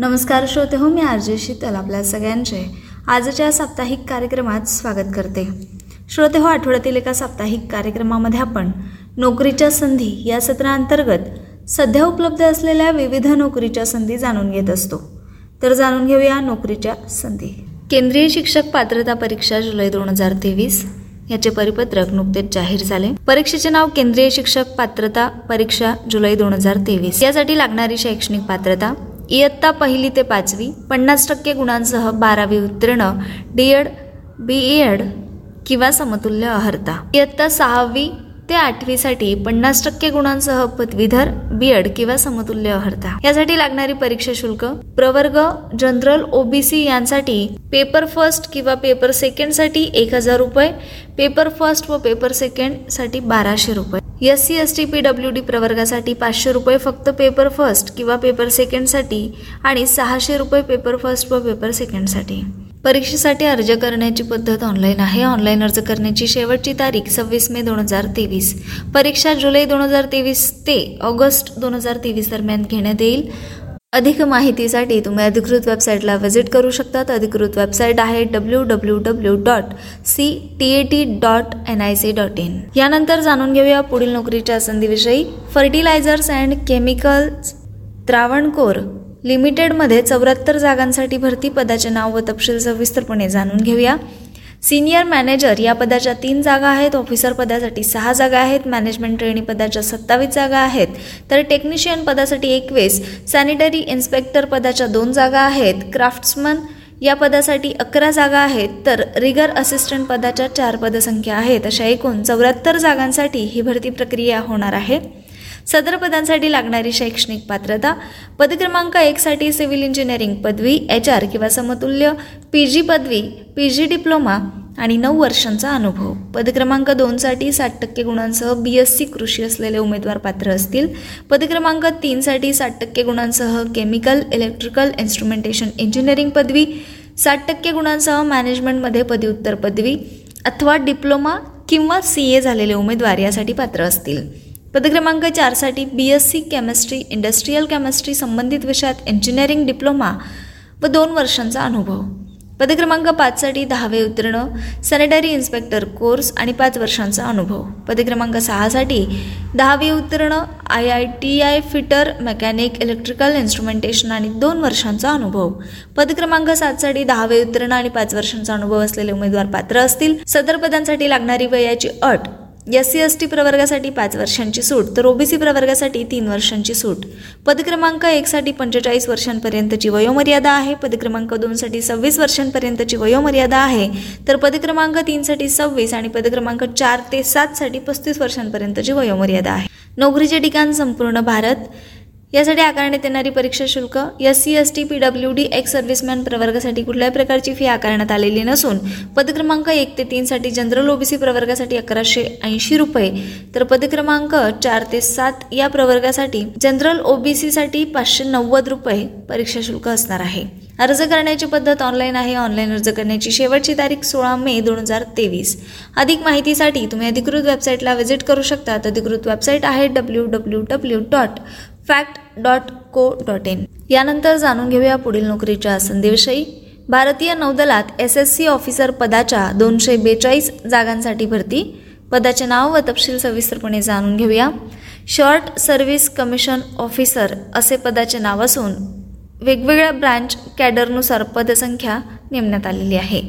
नमस्कार श्रोते हो मी आरजे शीतल आपल्या सगळ्यांचे. आजच्या साप्ताहिक कार्यक्रमात स्वागत करते. श्रोते हो आठवड्यातील एका साप्ताहिक कार्यक्रमामध्ये आपण नोकरीच्या संधी या सत्रांतर्गत सध्या उपलब्ध असलेल्या विविध नोकरीच्या संधी जाणून घेत असतो. तर जाणून घेऊया नोकरीच्या संधी. केंद्रीय शिक्षक पात्रता परीक्षा जुलै दोन हजार तेवीस याचे परिपत्रक नुकतेच जाहीर झाले. परीक्षेचे नाव केंद्रीय शिक्षक पात्रता परीक्षा जुलै दोन हजार तेवीस. यासाठी लागणारी शैक्षणिक पात्रता इयत्ता पहिली ते पाचवी पन्नास टक्के गुणांसह बारावी उत्तीर्ण डी एड बी एड किंवा समतुल्य अहर्ता. इयत्ता सहावी ते आठवीसाठी पन्नास टक्के गुणांसह पदवीधर बीएड किंवा समतुल्य अर्हता. यासाठी लागणारी परीक्षा शुल्क प्रवर्ग जनरल ओबीसी यांसाठी पेपर फर्स्ट किंवा पेपर सेकंडसाठी एक हजार रुपये पेपर फर्स्ट व पेपर सेकंडसाठी बाराशे रुपये. S C S T P W D प्रवर्गासाठी पाचशे रुपये फक्त पेपर फर्स्ट किंवा पेपर सेकंडसाठी आणि सहाशे रुपये पेपर फर्स्ट व पेपर सेकंडसाठी परीक्षेसाठी अर्ज करण्याची पद्धत ऑनलाईन आहे. ऑनलाईन अर्ज करण्याची शेवटची तारीख सव्वीस मे दोन हजार तेवीस. परीक्षा जुलै दोन हजार तेवीस ते ऑगस्ट दोन हजार तेवीस दरम्यान घेण्यात येईल. अधिक माहितीसाठी तुम्ही अधिकृत वेबसाईटला व्हिजिट करू शकतात अधिकृत वेबसाईट आहे W W W dot C T A T dot N I C dot in यानंतर जाणून घेऊया पुढील नोकरीच्या संधीविषयी. फर्टिलायझर्स अँड केमिकल्स त्रावणकोर लिमिटेडमध्ये चौऱ्याहत्तर जागांसाठी भरती पदाचे नाव व तपशील सविस्तरपणे जाणून घेऊया. सिनियर मॅनेजर या पदाच्या तीन जागा आहेत. ऑफिसर पदासाठी सहा जागा आहेत. मॅनेजमेंट ट्रेनी पदाच्या सत्तावीस जागा आहेत. तर टेक्निशियन पदासाठी एकवीस सॅनिटरी इन्स्पेक्टर पदाच्या दोन जागा आहेत. क्राफ्ट्समन या पदासाठी अकरा जागा आहेत. तर रिगर असिस्टंट पदाच्या चार पदसंख्या आहेत. अशा एकूण चौऱ्याहत्तर जागांसाठी ही भरती प्रक्रिया होणार आहे. सदर पदांसाठी लागणारी शैक्षणिक पात्रता पदक्रमांक एकसाठी सिव्हिल इंजिनिअरिंग पदवी एच आर किंवा समतुल्य पी जी पदवी पी जी डिप्लोमा आणि नऊ वर्षांचा अनुभव. पदक्रमांक दोनसाठी साठ टक्के गुणांसह बी एस सी कृषी असलेले उमेदवार पात्र असतील. पदक्रमांक तीनसाठी साठ टक्के गुणांसह केमिकल इलेक्ट्रिकल इन्स्ट्रुमेंटेशन इंजिनिअरिंग पदवी साठ टक्के गुणांसह मॅनेजमेंटमध्ये पदव्युत्तर पदवी अथवा डिप्लोमा किंवा सी ए झालेले उमेदवार यासाठी पात्र असतील. पदक्रमांक चारसाठी B S C chemistry industrial chemistry संबंधित विषयात इंजिनिअरिंग डिप्लोमा व दोन वर्षांचा अनुभव. पदक्रमांक पाचसाठी दहावे उत्तीर्ण सॅनिटरी इन्स्पेक्टर कोर्स आणि पाच वर्षांचा अनुभव. पदक्रमांक सहासाठी दहावी उत्तीर्ण I I T I fitter mechanic electrical instrumentation आणि दोन वर्षांचा अनुभव. पदक्रमांक सातसाठी दहावे उत्तीर्ण आणि पाच वर्षांचा अनुभव असलेले उमेदवार पात्र असतील. सदर पदांसाठी लागणारी वयाची अट एस सी एस टी प्रवर्गासाठी पाच वर्षांची सूट तर ओबीसी प्रवर्गासाठी तीन वर्षांची सूट. पदक्रमांक एकसाठी पंचेचाळीस वर्षांपर्यंतची वयोमर्यादा आहे पदक्रमांक दोनसाठी सव्वीस वर्षांपर्यंतची वयोमर्यादा आहे तर पदक्रमांक तीनसाठी सव्वीस आणि पदक्रमांक चार ते सातसाठी पस्तीस वर्षांपर्यंतची वयोमर्यादा आहे. नोकरीचे ठिकाण संपूर्ण भारत. यासाठी आकारण्यात येणारी परीक्षा शुल्क S C S T P W D ex serviceman प्रवर्गासाठी कुठल्याही प्रकारची फी आकारण्यात आलेली नसून पदक्रमांक एक ते तीनसाठी जनरल ओबीसी प्रवर्गासाठी अकराशे ऐंशी रुपये. तर पदक्रमांक चार ते सात या प्रवर्गासाठी जनरल ओबीसीसाठी पाचशे नव्वद रुपये परीक्षा शुल्क असणार आहे. अर्ज करण्याची पद्धत ऑनलाईन आहे. ऑनलाईन अर्ज करण्याची शेवटची तारीख सोळा मे दोन हजार तेवीस. अधिक माहितीसाठी तुम्ही अधिकृत वेबसाईटला व्हिजिट करू शकता. अधिकृत वेबसाईट आहे W W W dot fact dot co dot in यानंतर जाणून घेऊया पुढील नोकरीच्या संधीविषयी. भारतीय नौदलात एस एस सी ऑफिसर पदाच्या दोनशे बेचाळीस जागांसाठी भरती. पदाचे नाव व तपशील सविस्तरपणे जाणून घेऊया. शॉर्ट सर्व्हिस कमिशन ऑफिसर असे पदाचे नाव असून वेगवेगळ्या ब्रँच कॅडरनुसार पदसंख्या नेमण्यात आलेली आहे.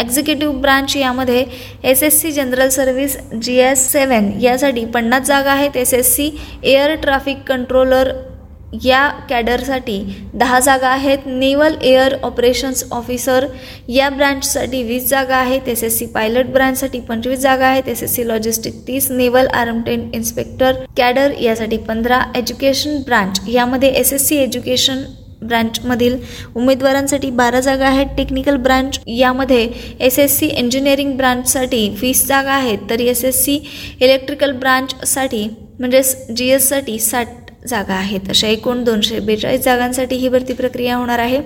एक्झिक्युटिव्ह ब्रांच यामध्ये S S C general service G S seven यासाठी पन्नास जागा आहेत. S S C air traffic controller या कॅडरसाठी दहा जागा आहेत. नेव्हल एअर ऑपरेशन्स ऑफिसर या ब्रँचसाठी वीस जागा आहेत. एस एस सी पायलट ब्रँचसाठी पंचवीस जागा आहेत. एस एस सी लॉजिस्टिक तीस नेव्हल आर्मटेन इन्स्पेक्टर कॅडर यासाठी पंधरा एज्युकेशन ब्रांच यामध्ये एस एस सी एज्युकेशन ब्रांचमधील उमेदवारांसाठी बारा जागा आहेत. टेक्निकल ब्रांच यामध्ये एस एस सी इंजिनिअरिंग ब्रांचसाठी वीस जागा आहेत. तर एस एस सी इलेक्ट्रिकल ब्रांचसाठी म्हणजेच जी एससाठी साठ जागा आहेत. अशा एकूण दोनशे बेचाळीस जागांसाठी ही भरती प्रक्रिया होणार आहे.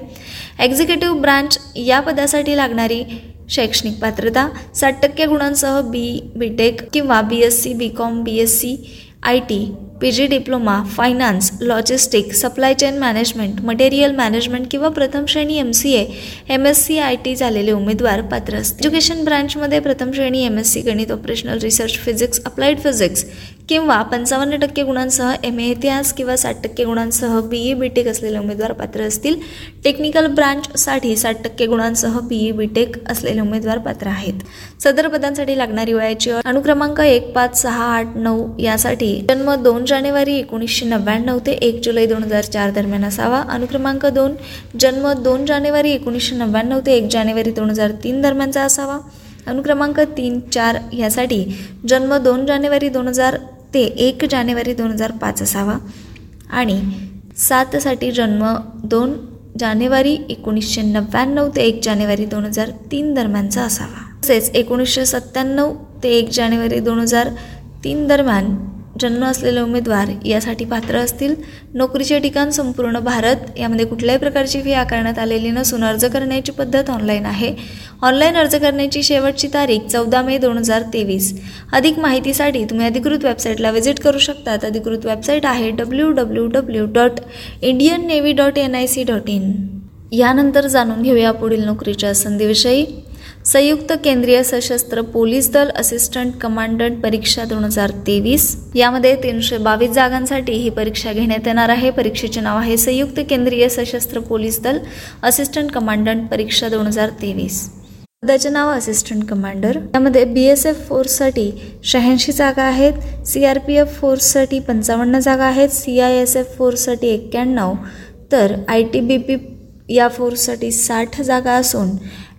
एक्झिक्युटिव्ह ब्रांच या पदासाठी लागणारी शैक्षणिक पात्रता साठ टक्के गुणांसह बी बी टेक किंवा B S C B com B S C I T P G diploma finance logistic supply chain management material management किंवा प्रथम श्रेणी M C A M S C I T झालेले उमेदवार पात्र असतील एज्युकेशन ब्रँचमध्ये प्रथम श्रेणी एम एस सी गणित operational research physics applied physics किंवा पंचावन्न टक्के गुणांसह एम ए इतिहास किंवा साठ टक्के गुणांसह बी ई बी टेक असलेले उमेदवार पात्र असतील. टेक्निकल ब्रांचसाठी साठ टक्के गुणांसह बी ई बी टेक असलेले उमेदवार पात्र आहेत. सदर पदांसाठी लागणारी वयाची अनुक्रमांक एक पाच सहा आठ नऊ यासाठी जन्म दोन जानेवारी एकोणीसशे नव्याण्णव ते एक जुलै दोन हजार चार दरम्यान असावा. अनुक्रमांक दोन जन्म दोन जानेवारी एकोणीसशे नव्याण्णव ते एक जानेवारी दोन हजार तीन दरम्यानचा असावा. अनुक्रमांक तीन चार यासाठी जन्म दोन जानेवारी दोन हजार ते एक जानेवारी दोन हजार पाच असावा. आणि सातसाठी जन्म दोन जानेवारी एकोणीसशे नव्याण्णव ते एक जानेवारी दोन हजार तीन दरम्यानचा असावा. तसेच एकोणीसशे सत्त्याण्णव ते एक जानेवारी दोन हजार तीन दरम्यान जन्म असलेले उमेदवार यासाठी पात्र असतील. नोकरीचे ठिकाण संपूर्ण भारत यामध्ये कुठल्याही प्रकारची फी आकारण्यात आलेली नसून अर्ज करण्याची पद्धत ऑनलाईन आहे. ऑनलाईन अर्ज करण्याची शेवटची तारीख चौदा मे दोन हजार तेवीस. अधिक माहितीसाठी तुम्ही अधिकृत वेबसाईटला व्हिजिट करू शकतात. अधिकृत वेबसाईट आहे W W W dot Indian navy dot N I C dot in यानंतर जाणून घेऊया पुढील नोकरीच्या संधीविषयी. संयुक्त केंद्रीय सशस्त्र पोलीस दल असिस्टंट कमांडंट परीक्षा दोन हजार तेवीस. यामध्ये तीनशे बावीस जागांसाठी ही परीक्षा घेण्यात येणार आहे. परीक्षेचे नाव आहे संयुक्त केंद्रीय सशस्त्र पोलीस दल असिस्टंट कमांडंट परीक्षा दोन हजार तेवीस. पदाचे नाव असिस्टंट कमांडर. यामध्ये बी एस एफ फोर्ससाठी शहाऐंशी जागा आहेत. सी आर पी एफ फोर्ससाठी पंचावन्न जागा आहेत. सी आय एस एफ फोर्ससाठी एक्क्याण्णव. तर आय टी बी पी या फोर्ससाठी साठ जागा असून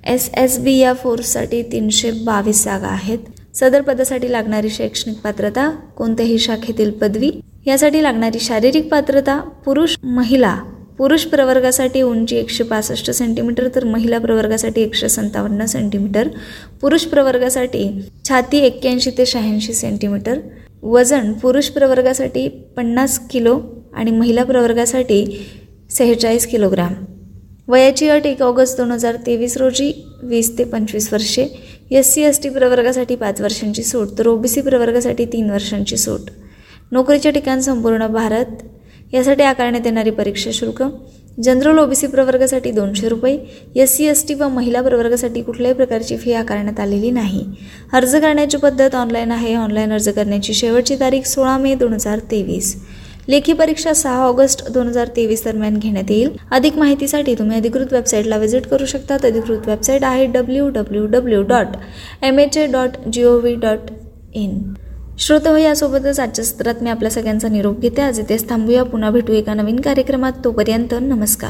एस एस बी या फोर्ससाठी तीनशे बावीस जागा आहेत. सदर पदासाठी लागणारी शैक्षणिक पात्रता कोणत्याही शाखेतील पदवी यासाठी लागणारी शारीरिक पात्रता पुरुष महिला. पुरुष प्रवर्गासाठी उंची एकशे पासष्ट सेंटीमीटर तर महिला प्रवर्गासाठी एकशे सत्तावन्न सेंटीमीटर पुरुष प्रवर्गासाठी छाती एक्क्याऐंशी ते शहाऐंशी सेंटीमीटर वजन पुरुष प्रवर्गासाठी पन्नास किलो आणि महिला प्रवर्गासाठी सेहेचाळीस किलोग्राम. वयाची अट एक ऑगस्ट दोन हजार तेवीस रोजी वीस ते पंचवीस वर्षे. एस सी एस टी प्रवर्गासाठी पाच वर्षांची सूट तर ओबीसी प्रवर्गासाठी तीन वर्षांची सूट. नोकरीचे ठिकाण संपूर्ण भारत. यासाठी आकारण्यात येणारी परीक्षा शुल्क. जनरल ओबीसी प्रवर्गासाठी दोनशे रुपये. एस सी एस टी व महिला प्रवर्गासाठी कुठल्याही प्रकारची फी आकारण्यात आलेली नाही. अर्ज करण्याची पद्धत ऑनलाईन आहे. ऑनलाईन अर्ज करण्याची शेवटची तारीख सोळा मे दोन हजार तेवीस. लेखी परीक्षा सहा ऑगस्ट दोन हजार तेवीस दरम्यान घेण्यात येईल. अधिक माहितीसाठी तुम्ही अधिकृत वेबसाईटला व्हिजिट करू शकता. अधिकृत वेबसाईट आहे W W W dot M H A dot G O V dot in श्रोत हो यासोबतच आजच्या सत्रात मी आपल्या सगळ्यांचा निरोप घेते. आज इथेच थांबूया. पुन्हा भेटू एका नवीन कार्यक्रमात. तोपर्यंत नमस्कार.